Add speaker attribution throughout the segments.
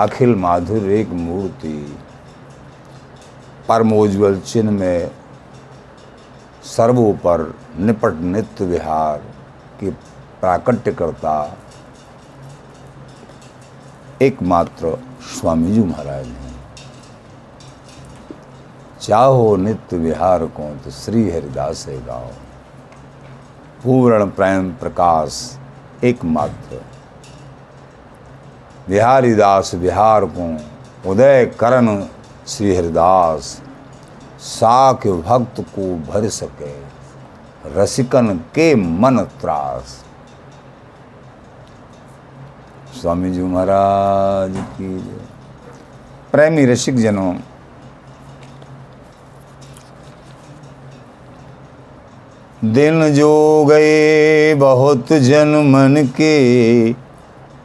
Speaker 1: अखिल माधुर एक मूर्ति परमोज्वल चिन्ह में सर्वोपर निपट नित्य विहार की प्राकट्यकर्ता, एकमात्र स्वामी जी महाराज हैं। चाहो नित्य विहार को तो श्री हरिदास है गाओ। पूर्ण प्रेम प्रकाश एकमात्र बिहारी दास बिहार को उदय करण श्री हरिदास भक्त को भर सके, रसिकन के मन त्रास। स्वामी जी महाराज की प्रेमी रसिक जनों दिन जो गए बहुत जन मन के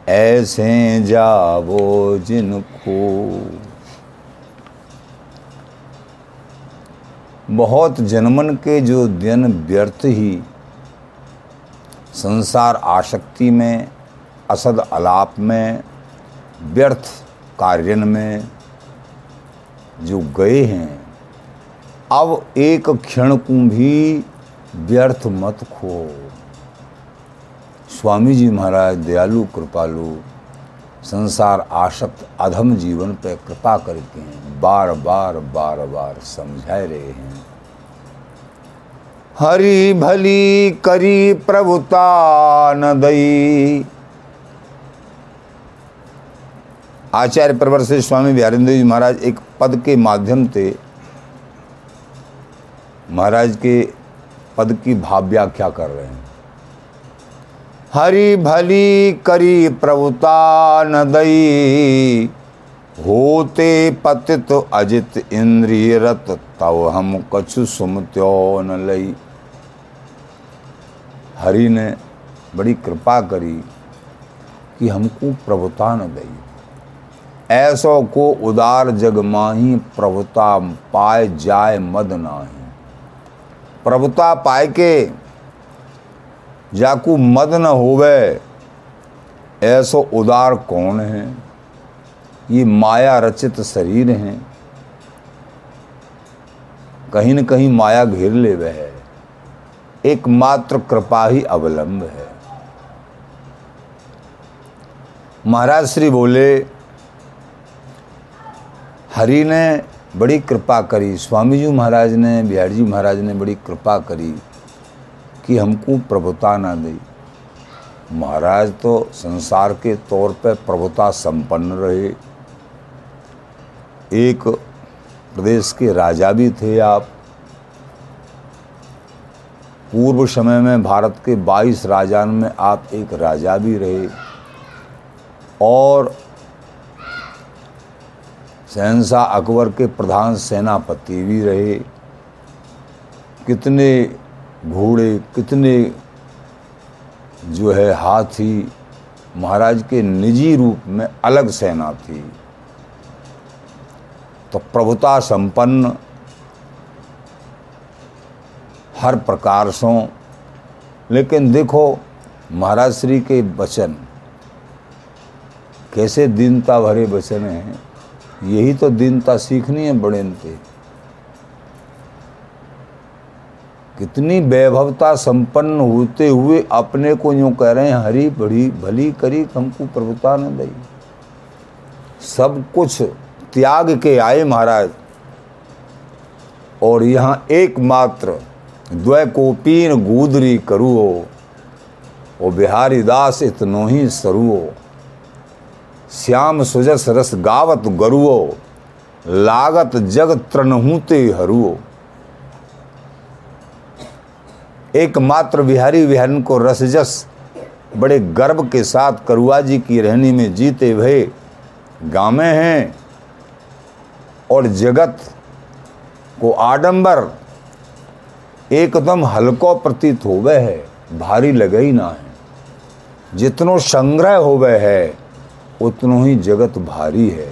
Speaker 1: ऐसे जावो जिनको। बहुत जन्मन के जो दिन व्यर्थ ही, संसार आसक्ति में, असद अलाप में, व्यर्थ कार्यन में जो गए हैं, अब एक क्षण को भी व्यर्थ मत खो। स्वामी जी महाराज, दयालु, कृपालु, संसार आशक्त, अधम जीवन पर कृपा करके हैं बार बार बार बार समझाए रहे हैं। हरी भली करी प्रभुता न दई। आचार्य प्रवर से स्वामी बिहारेंद्र जी महाराज एक पद के माध्यम से महाराज के पद की भाव व्याख्या कर रहे हैं। हरि भली करी प्रभुता न दई। होते पतित अजित इंद्रिय रत, तव हम कछु सुमत्यो न लई। हरि ने बड़ी कृपा करी कि हमको प्रभुता न दई। ऐसो को उदार जग माही प्रभुता पाए जाए मद नाही। प्रभुता पाए के जाकू मद न होवे, ऐसो उदार कौन है? ये माया रचित शरीर हैं। कहीं न कहीं माया घेर ले वह है। एकमात्र कृपा ही अवलंब है। महाराज श्री बोले, हरि ने बड़ी कृपा करी, स्वामी जी महाराज ने, बिहार जी महाराज ने बड़ी कृपा करी। कि हमको प्रभुता ना दी। महाराज तो संसार के तौर पर प्रभुता संपन्न रहे। एक प्रदेश के राजा भी थे आप। पूर्व समय में भारत के 22 राजान में आप एक राजा भी रहे। और शहनशाह अकबर के प्रधान सेनापति भी रहे। कितने घोड़े कितने जो है हाथी महाराज के निजी रूप में अलग सेना थी। तो प्रभुता संपन्न हर प्रकार से। लेकिन देखो महाराज श्री के वचन, कैसे दीनता भरे वचन हैं, यही तो दीनता सीखनी है बड़े थे कितनी वैभवता संपन्न होते हुए अपने को यूँ कह रहे हैं, हरी बड़ी भली करी हमको प्रभुता न दई सब कुछ त्याग के आए महाराज। और यहाँ एकमात्र द्वय कोपीन गूदरी करुओ ओ बिहारी दास इतनो ही सरुओ। श्याम सुजस रस गावत गरुओ, लागत जग तृणहूते हरुओ। एकमात्र बिहारी विहरन को रसजस, बड़े गर्व के साथ करुआ जी की रहनी में जीते हुए गामे हैं और जगत को आडंबर, एकदम हल्को प्रतीत होवे है, भारी लगे ही ना है। जितनो संग्रह होवे है, उतनो ही जगत भारी है।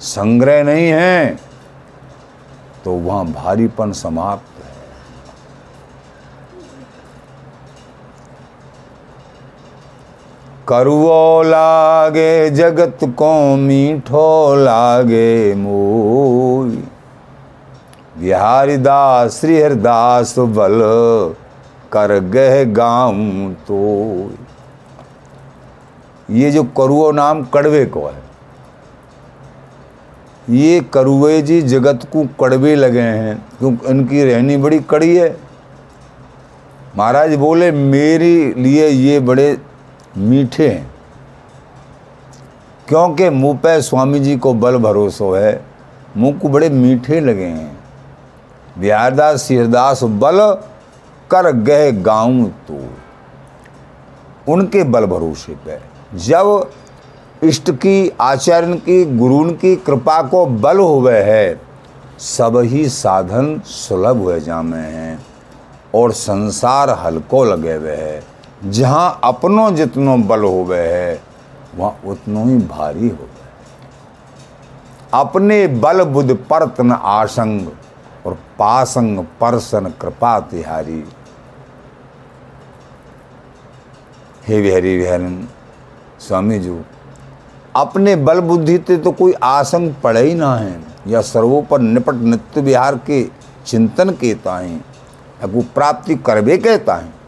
Speaker 1: संग्रह नहीं है तो वहाँ भारीपन समाप्त करुओ लागे जगत को मीठो लागे मोई। दास श्री हरदास बल कर गह गाऊं तो ये जो करुओ नाम कड़वे को है, ये करुए जी जगत को कड़वे लगे हैं क्योंकि इनकी रहनी बड़ी कड़ी है। महाराज बोले, मेरे लिए ये बड़े मीठे हैं। क्योंकि मुँह पे स्वामी जी को बल भरोसो है, मुँह को बड़े मीठे लगे हैं। बिहारदास सिरदास, बल कर गए गाँव तो। उनके बल भरोसे पे। जब इष्ट की, आचरण की गुरुन की कृपा को बल हुए है, सब ही साधन सुलभ हुए जामे हैं और संसार हल्को लगे हुए है। जहाँ अपनों जितनो बल हुए है, वहाँ उतनो ही भारी हो। गए अपने बल बुद्ध परतन आसंग और पासंग परसन कृपा तिहारी। हे विहरी विहरन स्वामी जी, अपने बल बुद्धि ते तो कोई आसंग पड़े ही ना है, या सर्वोपर निपट नित्य विहार के चिंतन के ताएँ या प्राप्ति करवे कहता है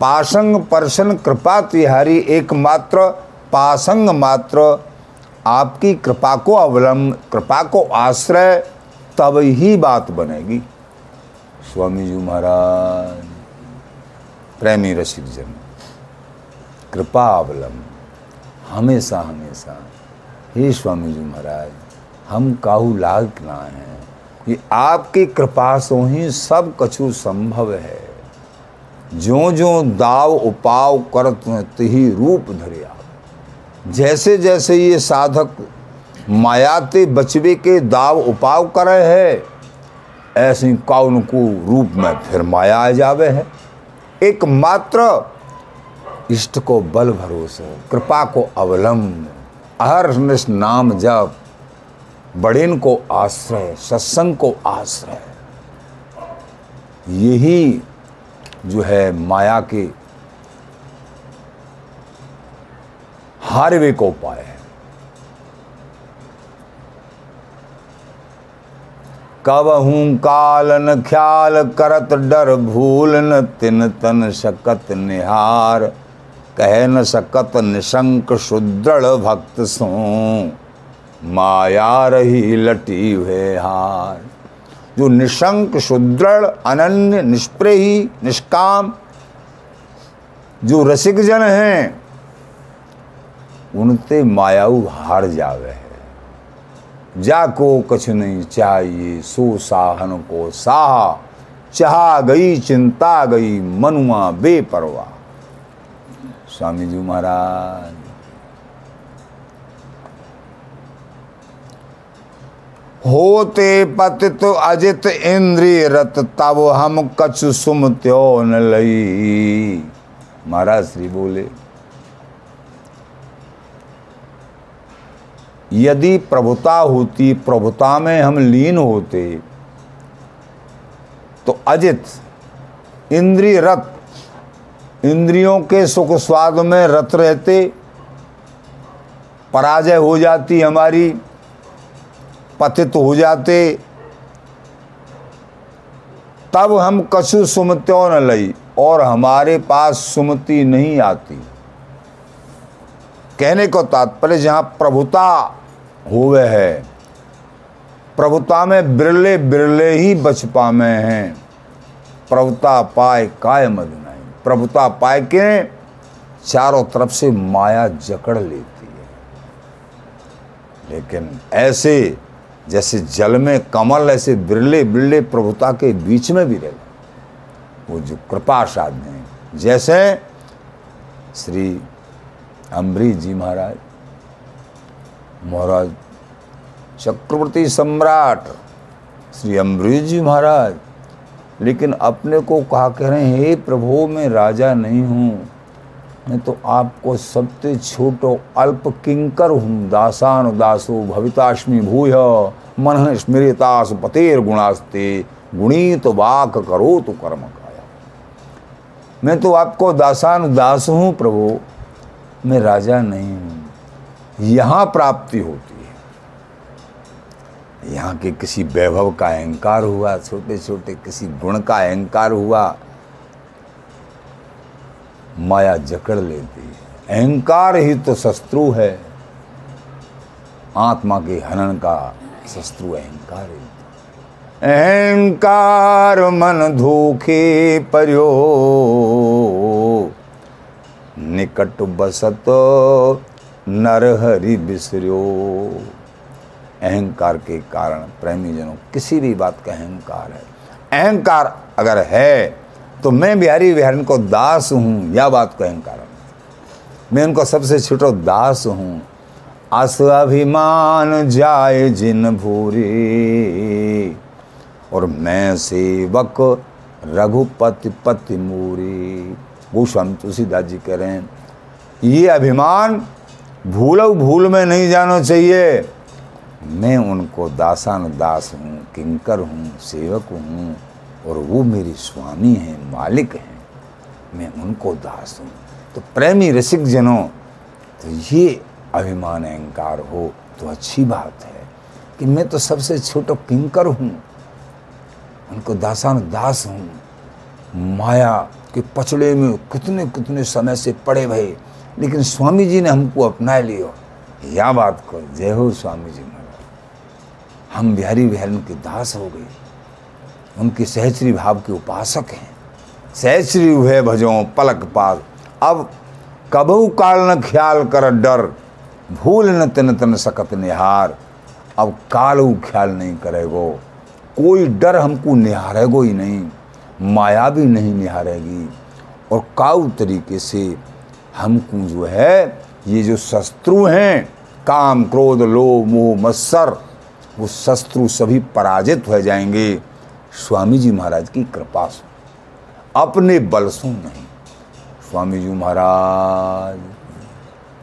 Speaker 1: पासंग परसन कृपा तिहारी एकमात्र पासंग मात्र। आपकी कृपा को अवलंब, कृपा को आश्रय तब ही बात बनेगी। स्वामी जी महाराज, प्रेमी रसिक जन, कृपा अवलंब, हमेशा हमेशा। हे स्वामी जी महाराज, हम काहू लाग ना हैं। ये आपकी कृपा से ही सब कछु संभव है। जो जो दाव उपाव करत ही रूप धरिया जैसे जैसे ये साधक मायाते बचवे के दाव उपाव करे है, ऐसे कौन को रूप में फिर माया आ जावे है? एक मात्र इष्ट को बल भरोसे कृपा को अवलंब हर नाम जब बड़ेन को आश्रय, सत्संग को आश्रय। यही जो है माया के हारवे को उपाय है। कब हूँ कालन ख्याल करत डर भूल न तिन तन शकत निहार। कह न सकत निशंक सुदृढ़ भक्त सो। माया रही लटी हुए हार। जो निशंक सुदृढ़ अनन्य, निष्प्रेही, निष्काम, जो रसिक जन हैं उनते मायाऊ हार जावे है। जाको कछ नहीं चाहिए, सो साहन को साहा। चाह गई, चिंता गई, मनुआ बेपरवा स्वामी जी महाराज होते पतित अजित इंद्रिय रत, तब हम कछु सुम त्यो न लई। महाराज श्री बोले, यदि प्रभुता होती, प्रभुता में हम लीन होते तो अजित इंद्रिय रत, इंद्रियों के सुख स्वाद में रत रहते, पराजय हो जाती हमारी। पतित हो जाते, तब हम कछु सुमत्यो न लई और हमारे पास सुमति नहीं आती। कहने को तात्पर्य, जहाँ प्रभुता हुए है, प्रभुता में बिरले बिरले ही बच पामे हैं। प्रभुता पाए काय मद नहीं। प्रभुता पाए के चारों तरफ़ से माया जकड़ लेती है। लेकिन ऐसे जैसे जल में कमल, ऐसे बिरले बिरले प्रभुता के बीच में भी रहे वो जो कृपा साधने हैं। जैसे श्री अम्बरीश जी महाराज महाराज चक्रवर्ती सम्राट श्री अम्बरीश जी महाराज, लेकिन अपने को कहा कह रहे हैं, हे प्रभु, मैं राजा नहीं हूँ। मैं तो आपको सबसे छोटो अल्प किंकर हूँ, दासान दासो भविताश्मी भूय। मन स्मृतास पतेर गुणास्ते गुणी तो वाक करो तो कर्म काया। मैं तो आपको दासान दास हूँ, प्रभु। मैं राजा नहीं हूँ। यहाँ प्राप्ति होती है। यहाँ के किसी वैभव का अहंकार हुआ छोटे छोटे किसी गुण का अहंकार हुआ माया जकड़ लेती है। अहंकार ही तो शत्रु है। आत्मा के हनन का शत्रु अहंकार ही अहंकार मन धोखे पर्यो, निकट बसत नर हरि बिसर्यो। अहंकार के कारण प्रेमी जनों, किसी भी बात का अहंकार है। अहंकार अगर है तो मैं बिहारी बिहारी को दास हूँ, या बात को अहंकार मैं उनको सबसे छोटो दास हूँ। अस अभिमान जाए जिन भूरे, और मैं सेवक रघुपति पति मूरी। वो स्वामी तुलसीदास जी कह रहे हैं, ये अभिमान भूलो भूल में नहीं जाना चाहिए। मैं उनको दासान दास हूँ, किंकर हूँ, सेवक हूँ। और वो मेरे स्वामी हैं, मालिक हैं, मैं उनको दास हूँ। तो प्रेमी रसिक जनों तो ये अभिमान अहंकार हो तो अच्छी बात है कि मैं तो सबसे छोटा किंकर हूँ, उनको दासान दास हूँ। माया के पचड़े में कितने कितने समय से पड़े भये लेकिन स्वामी जी ने हमको अपना लियो। या बात को, जय हो स्वामी जी महाराज। हम बिहारी बिहारी के दास हो गए। उनके सहचरी भाव के उपासक हैं। सहचरी हुए भजो, पलक पाल अब कबू काल न ख्याल कर डर, भूल न तन तन सकत निहार। अब काल ख्याल नहीं करेगो। कोई डर हमको निहारेगो ही नहीं, माया भी नहीं निहारेगी। और काऊ तरीके से हमको जो है, ये जो शत्रु हैं, काम, क्रोध, लोभ, मोह, मत्सर, वो शत्रु सभी पराजित हो जाएँगे। स्वामी जी महाराज की कृपा से। अपने बल सु नहीं। स्वामी जी महाराज,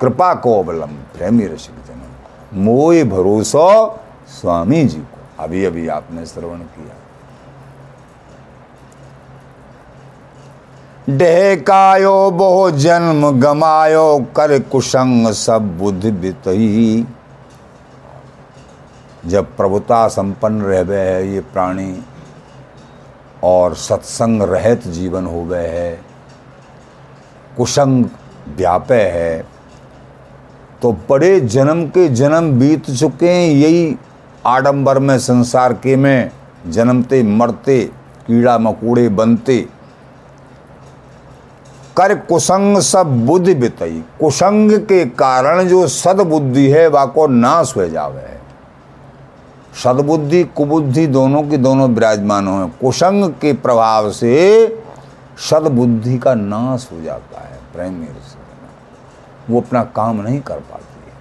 Speaker 1: कृपा को अवलंब, प्रेमी रसिक जन, मोए भरोसा स्वामी जी को। अभी अभी आपने श्रवण किया। डहकायो बहु जन्म, गमायो कर कुसंग सब बुद्धि बितई जब प्रभुता संपन्न रह गए है ये प्राणी और सत्संग रहित जीवन हो गए है। कुसंग व्यापय है। तो बड़े जन्म के जन्म बीत चुके हैं, यही आडंबर में संसार के में जन्मते, मरते, कीड़ा मकोड़े बनते। कर कुसंग सब बुद्धि बितई। कुसंग के कारण जो सदबुद्धि है, वाको नाश हो जावे सदबुद्धि, कुबुद्धि दोनों की दोनों विराजमान हो। कुसंग के प्रभाव से सदबुद्धि का नाश हो जाता है, प्रेम वो अपना काम नहीं कर पाती है।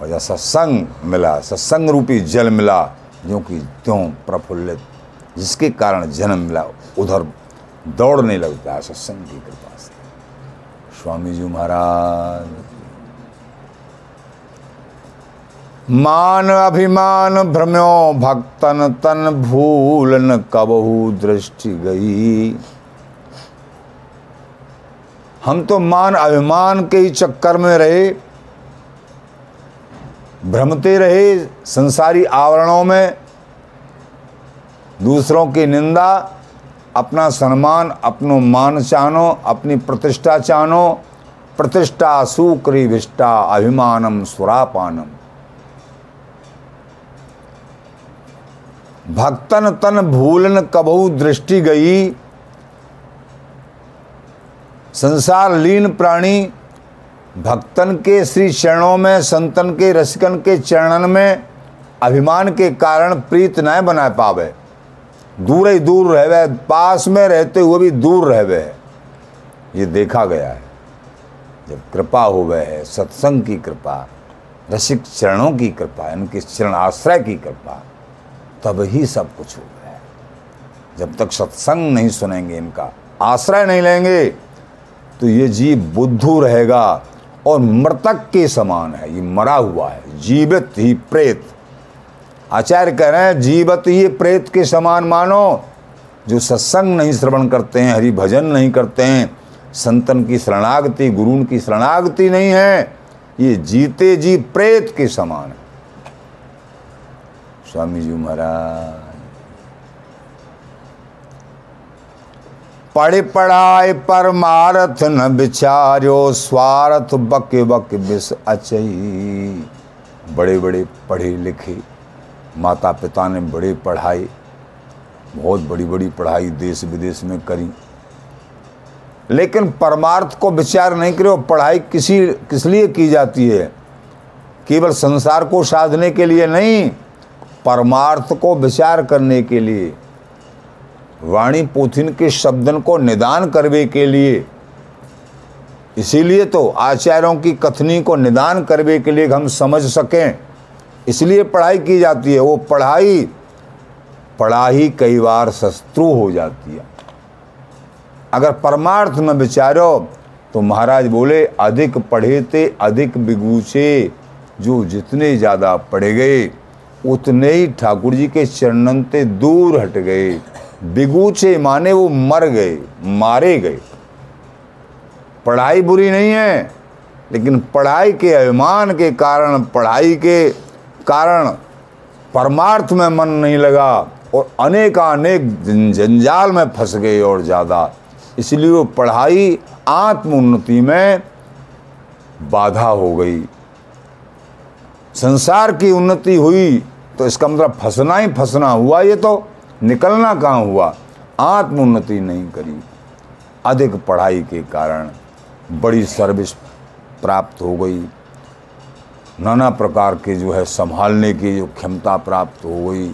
Speaker 1: और जब सत्संग मिला, सत्संग रूपी जल मिला, जो कि त्यों प्रफुल्लित, जिसके कारण जन्म मिला, उधर दौड़ने लगता है सत्संग की कृपा से। स्वामी जी महाराज मान अभिमान भ्रम्यो, भक्तन तन भूलन कबहू दृष्टि गई। हम तो मान अभिमान के ही चक्कर में रहे, भ्रमते रहे संसारी आवरणों में, दूसरों की निंदा, अपना सम्मान, अपनो मान चानो अपनी प्रतिष्ठा चानो प्रतिष्ठा सुक्रीविष्टा अभिमानम सुरापानम। भक्तन तन भूलन कबहू दृष्टि गई। संसार लीन प्राणी, भक्तन के श्री चरणों में, संतन के रसिकन के चरणन में अभिमान के कारण प्रीत न बना पावे। दूर ही दूर रहे, पास में रहते हुए भी दूर रहे। ये देखा गया है। जब कृपा हो गए है, सत्संग की कृपा, रसिक चरणों की कृपा, इनके चरण आश्रय की कृपा तब ही सब कुछ हो गया जब तक सत्संग नहीं सुनेंगे इनका, आश्रय नहीं लेंगे तो ये जीव बुद्धू रहेगा और मृतक के समान है। ये मरा हुआ है, जीवित ही प्रेत। आचार्य कह रहे हैं, जीवित ही प्रेत के समान मानो। जो सत्संग नहीं श्रवण करते हैं, हरि भजन नहीं करते हैं, संतन की शरणागति गुरु की शरणागति नहीं है, ये जीते जी प्रेत के समान है। स्वामी जी महाराज। पढ़ पढ़ाए परमारथ न विचार्यो स्वार्थ बक बक बिस अचई। बड़े बड़े पढ़े लिखे माता पिता ने बड़े पढ़ाए बहुत बड़ी बड़ी पढ़ाई देश विदेश में करी। लेकिन परमार्थ को विचार नहीं करो पढ़ाई किसी, किस लिए की जाती है? केवल संसार को साधने के लिए नहीं परमार्थ को विचार करने के लिए, वाणी पोथिन के शब्दन को निदान करने के लिए, इसीलिए तो आचार्यों की कथनी को निदान करने के लिए हम समझ सकें। इसलिए पढ़ाई की जाती है, वो पढ़ाई पढ़ाई कई बार शत्रु हो जाती है। अगर परमार्थ में विचारो तो महाराज बोले, अधिक पढ़े थे अधिक बिगूचे, जो जितने ज़्यादा पढ़े गए। उतने ही ठाकुर जी के चरणन से दूर हट गए। बिगूचे माने वो मर गए, मारे गए। पढ़ाई बुरी नहीं है, लेकिन पढ़ाई के अभिमान के कारण, पढ़ाई के कारण परमार्थ में मन नहीं लगा और अनेकानेक जंजाल में फंस गए और ज़्यादा। इसलिए वो पढ़ाई आत्म उन्नति में बाधा हो गई। संसार की उन्नति हुई तो इसका मतलब फंसना ही फंसना हुआ ये तो। निकलना कहाँ हुआ? आत्म उन्नति नहीं करी। अधिक पढ़ाई के कारण बड़ी सर्विस प्राप्त हो गई। नाना प्रकार के जो है संभालने की जो क्षमता प्राप्त हो गई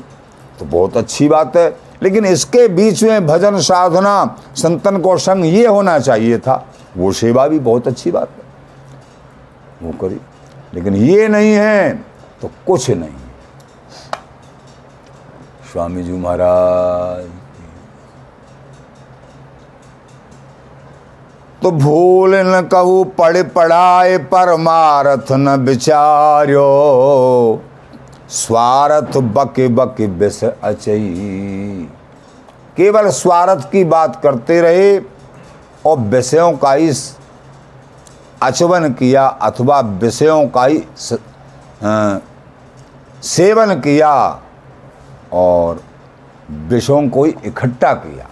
Speaker 1: तो बहुत अच्छी बात है। लेकिन इसके बीच में भजन साधना संतन को संग ये होना चाहिए था। वो सेवा भी बहुत अच्छी बात है। वो करी। लेकिन ये नहीं है तो कुछ नहीं। स्वामी जी महाराज तो भूल न कहू पढ़ पढ़ाए, परमारथ न विचार्यो स्वार्थ बक बक बिस अचई। केवल स्वार्थ की बात करते रहे, और विषयों का ही अचवन किया अथवा विषयों का ही सेवन किया और विषयों को ही इकट्ठा किया,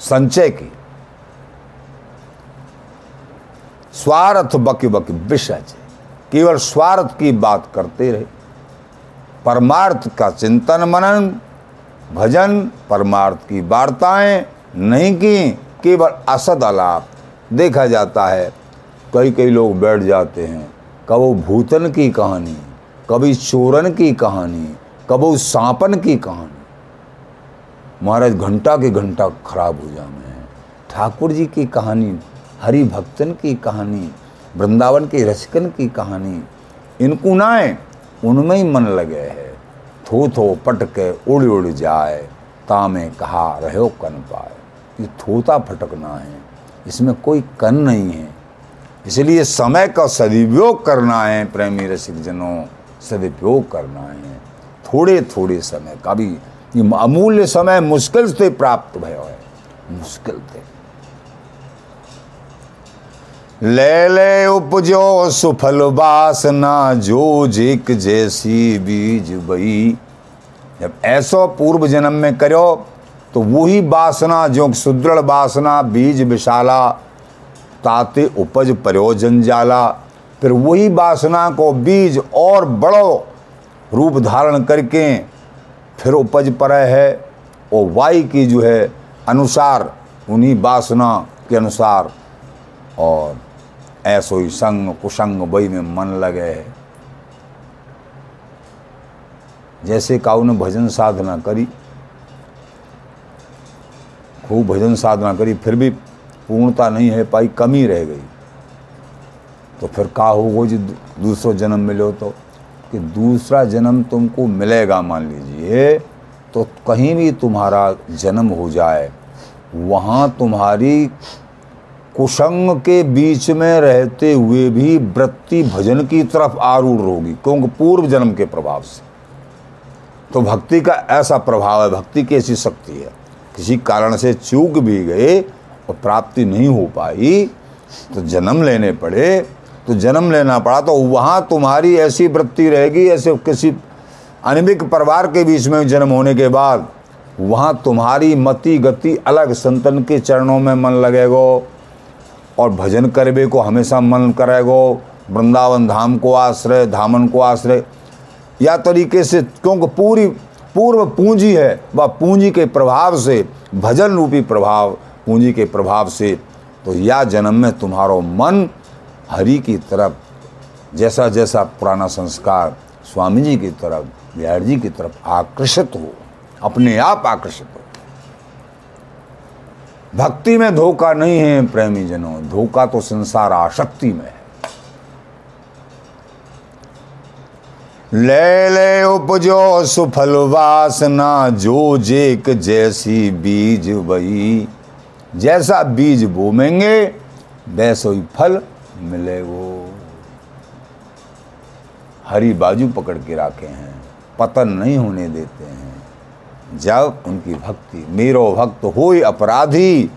Speaker 1: संचय की स्वार्थ बकी बकी विषय केवल स्वार्थ की बात करते रहे। परमार्थ का चिंतन मनन, भजन, परमार्थ की वार्ताएँ नहीं की, केवल असद अलाप। देखा जाता है। कई कई लोग बैठ जाते हैं। कबो भूतन की कहानी कभी चोरन की कहानी, कबो सांपन की कहानी। महाराज, घंटा के घंटा खराब हो जाने हैं। ठाकुर जी की कहानी, हरि भक्तन की कहानी, वृंदावन के रसिकन की कहानी, इनको नाए उनमें ही मन लगे है। थो थो पटके उड़ उड़ जाए, तामे कहा रहो कन पाए। ये थोता फटकना है। इसमें कोई कन नहीं है। इसलिए समय का सदुपयोग करना है, प्रेमी रसिक जनों सदुपयोग करना है। थोड़े थोड़े समय का भी, ये अमूल्य समय मुश्किल से प्राप्त भयो है, मुश्किल थे ले ले उपजो सुफल वासना, जो जिक जैसी बीज बई जब ऐसो पूर्व जन्म में करो तो वही वासना जो सुदृढ़ वासना बीज विशाला, ताते उपज प्रयोजन जाला फिर वही वासना को बीज और बड़ो रूप धारण करके फिर उपज पर है, और वाई की जो है अनुसार, उन्हीं वासना के अनुसार। और ऐसो ही संग, कुसंग बई में मन लगे है। जैसे काऊ ने भजन साधना करी खूब भजन साधना करी, फिर भी पूर्णता नहीं है पाई, कमी रह गई। तो फिर का होगो जी दूसरा जन्म मिलो तो कि दूसरा जन्म तुमको मिलेगा, मान लीजिए तो कहीं भी तुम्हारा जन्म हो जाए, वहाँ तुम्हारी कुसंग के बीच में रहते हुए भी वृत्ति भजन की तरफ़ आरूढ़ होगी, क्योंकि पूर्व जन्म के प्रभाव से। तो भक्ति का ऐसा प्रभाव है, भक्ति की ऐसी शक्ति है। किसी कारण से चूक भी गए और प्राप्ति नहीं हो पाई तो जन्म लेने पड़े। तो जन्म लेना पड़ा तो वहाँ तुम्हारी ऐसी वृत्ति रहेगी ऐसे किसी अनभिक परिवार के बीच में जन्म होने के बाद। वहाँ तुम्हारी मति गति अलग संतन के चरणों में मन लगेगो और भजन करबे को हमेशा मन करेगो। वृंदावन धाम को आश्रय, धामन को आश्रय। या तरीके से, क्योंकि पूरी पूर्व पूंजी है, वह पूंजी के प्रभाव से, भजन रूपी प्रभाव, पूंजी के प्रभाव से तो या जन्म में तुम्हारो मन हरि की तरफ़ जैसा जैसा पुराना संस्कार स्वामी जी की तरफ़, बिहार जी की तरफ़ आकर्षित हो, अपने आप आकर्षित हो। भक्ति में धोखा नहीं है प्रेमी जनों, धोखा तो संसार आसक्ति में है। ले ले उपजो सुफल वासना, जो जेक जैसी बीज वही जैसा बीज बोमेंगे, वैसा ही फल मिलेगो। हरी बाजू पकड़ के रखे हैं, पतन नहीं होने देते हैं। जब उनकी भक्ति, मेरो भक्त हो अपराधी,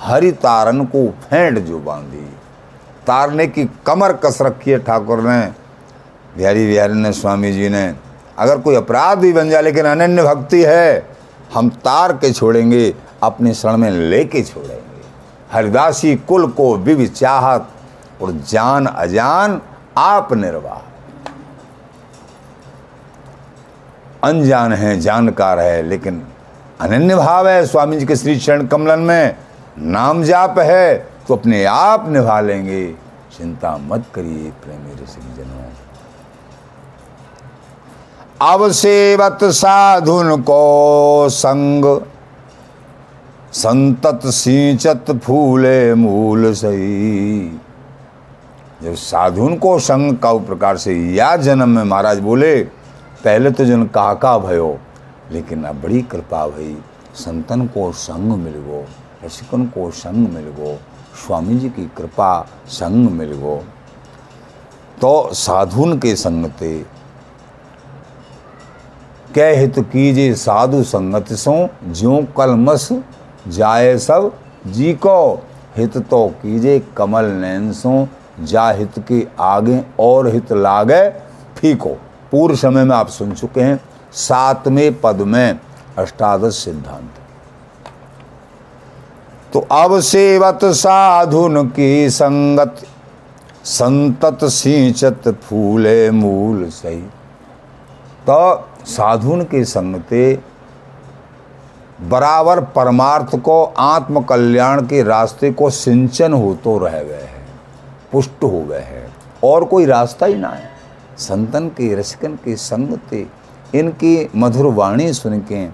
Speaker 1: हरि तारन को फेंट जो बांधी। तारने की कमर कस रखी है ठाकुर ने बिहारी बिहारी स्वामी जी ने, अगर कोई अपराध भी बन जाए, लेकिन अनन्य भक्ति है, हम तार के छोड़ेंगे, अपने शरण में लेके छोड़ेंगे। हरिदासी कुल को विवि चाहत और जान अजान आप निर्वाह। अनजान है, जानकार है, लेकिन अनन्य भाव है स्वामी जी के श्री चरण कमलन में। नाम जाप है तो अपने आप निभा लेंगे। चिंता मत करिए प्रेमी ऋषि जनों अवसेवत साधुन को संग। संतत सिंचत फूले मूल सही। जब साधुन को संग का प्रकार से या जन्म में महाराज बोले, पहले तो जन काका भयो, लेकिन अब बड़ी कृपा भई, संतन को संग मिल गो रसिकन को संग मिल गो स्वामी जी की कृपा संग मिल गो तो साधुन के संग ते कह हित कीजे साधु संगत सो, ज्यो कलमस जाए सब, जी को हित तो कीजे कमल नैन सो, जा हित के आगे और हित लागे, फीको। पूर्व समय में आप सुन चुके हैं सातवें पद में अष्टादश सिद्धांत। तो अब सेवत साधुन की संगत, संतत सिंचत फूले मूल सही। तो साधुन के संगते बराबर परमार्थ को आत्म कल्याण के रास्ते को सिंचन हो तो रह गए हैं, पुष्ट हो गए हैं। और कोई रास्ता ही ना है। संतन के, रसिकन के संग ते इनकी मधुर वाणी सुन के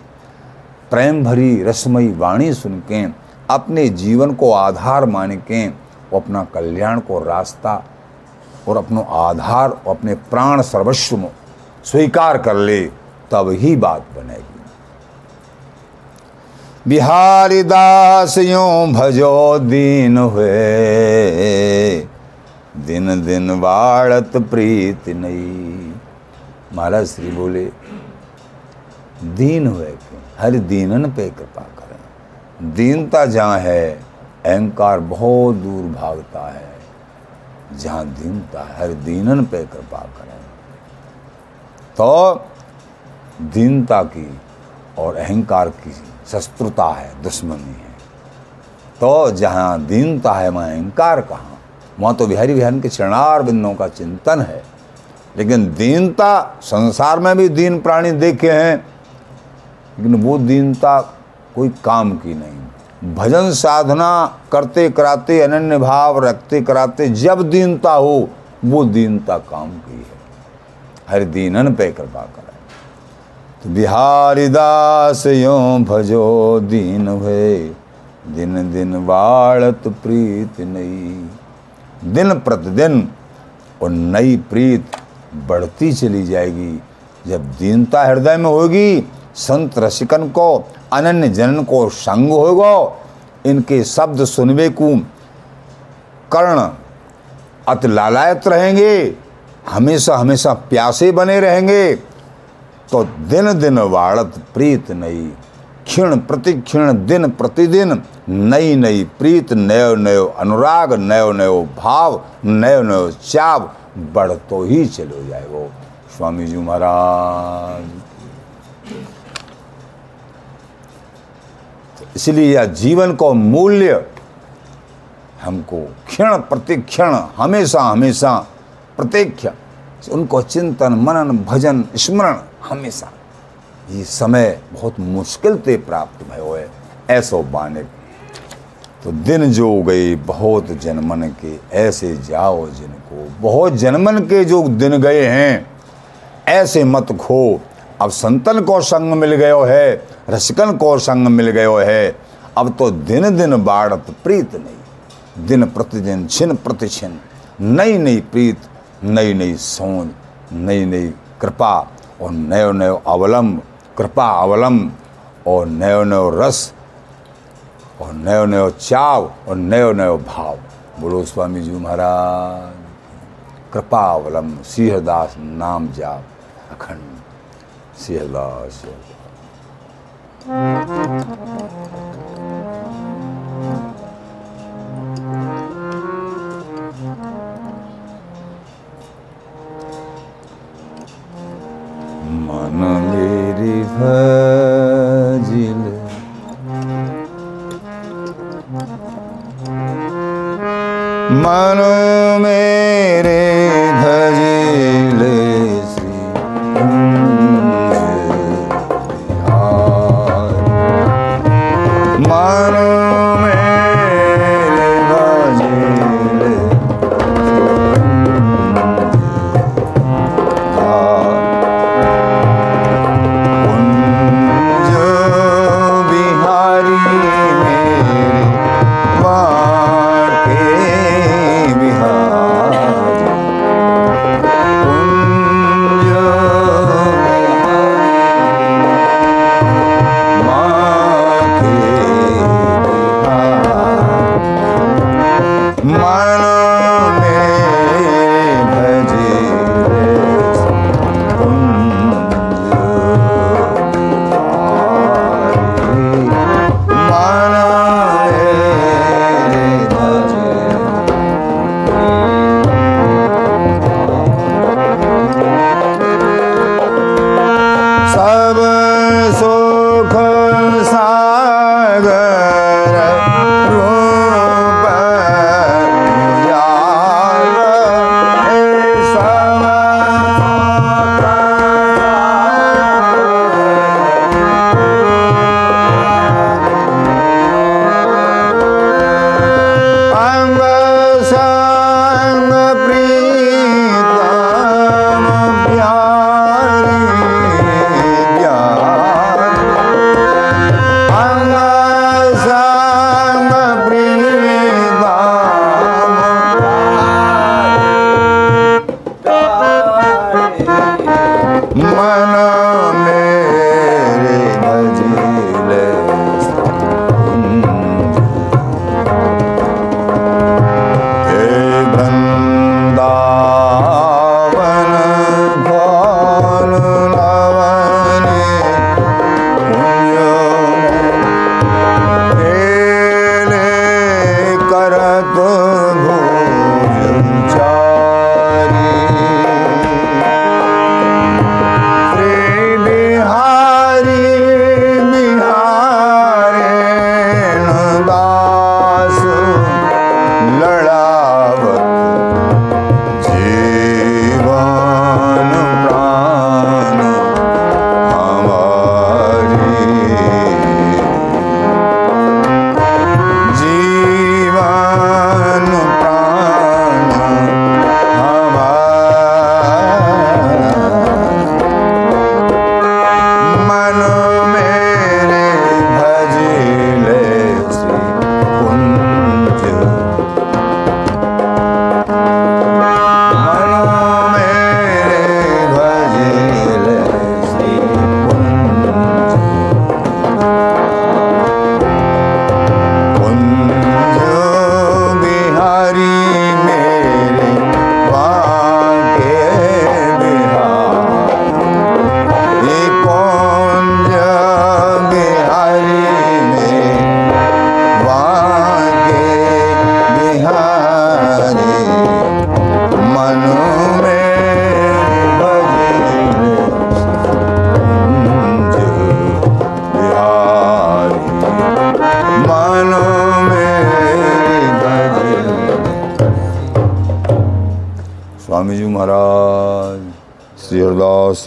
Speaker 1: प्रेम भरी रसमयी वाणी सुन के अपने जीवन को आधार मान के वो अपना कल्याण को रास्ता और अपनो आधार और अपने प्राण सर्वस्व स्वीकार कर ले। तब ही बात बनेगी। बिहारी दास यूँ भजो दीन हुए। दिन दिन वाड़त प्रीत नहीं महाराज श्री बोले, दीन हुए क्यों? हर दीनन पे कृपा करें। दीनता जहाँ है, अहंकार बहुत दूर भागता है। जहाँ दीनता हर दीनन पे कृपा करें। तो दीनता की और अहंकार की शत्रुता है, दुश्मनी है। तो जहाँ दीनता है, वहाँ अहंकार कहाँ? वहाँ तो बिहारी बिहार के चरणार बिंदों का चिंतन है। लेकिन दीनता संसार में भी दीन प्राणी देखे हैं, लेकिन वो दीनता कोई काम की नहीं। भजन साधना करते कराते, अनन्य भाव रखते कराते, जब दीनता हो, वो दीनता काम की है। हर दीनन पे कृपा करे। तो बिहारी दास यो भजो दीन भय दिन दिन वाड़त प्रीत नई। दिन प्रतिदिन और नई प्रीत बढ़ती चली जाएगी। जब दीनता हृदय में होगी, संत रसिकन को, अनन्य जनन को संग होगा। इनके शब्द सुनवे को कर्ण अत लालायत रहेंगे। हमेशा हमेशा प्यासे बने रहेंगे। तो दिन दिन वाड़त प्रीत नई, क्षण प्रतिक्षण दिन प्रतिदिन नई नई प्रीत, नयो नयो अनुराग, नयो नयो भाव, नयो नयो चाव, बढ़तो ही चलो जाए वो स्वामी जी महाराज। तो इसलिए यह जीवन को मूल्य हमको क्षण प्रतिक्षण, हमेशा हमेशा प्रत्यक्ष, उनको चिंतन, मनन, भजन, स्मरण हमेशा। ये समय बहुत मुश्किल से प्राप्त भयो है ऐसो बाने तो दिन जो गए, बहुत जन्मन के, ऐसे जाओ जिनको। बहुत जन्मन के जो दिन गए हैं, ऐसे मत खो। अब संतन को संग मिल गयो है, रसिकन को संग मिल गयो है। अब तो दिन दिन बाढ़त प्रीत नहीं। दिन प्रतिदिन, छिन प्रतिछिन। नई नई प्रीत, नई नई सोच नई नई कृपा। और नयो नयो अवलम्ब कृपा अवलंब और नयो नयो रस और नयो नयो चाव और नयो नयो भाव। बोलो स्वामी जी महाराज, कृपा अवलंब, सिंहदास नाम जाप, अखंड सिंहदास। मन मेरे भजिल श्री मन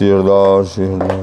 Speaker 1: स्वामी जी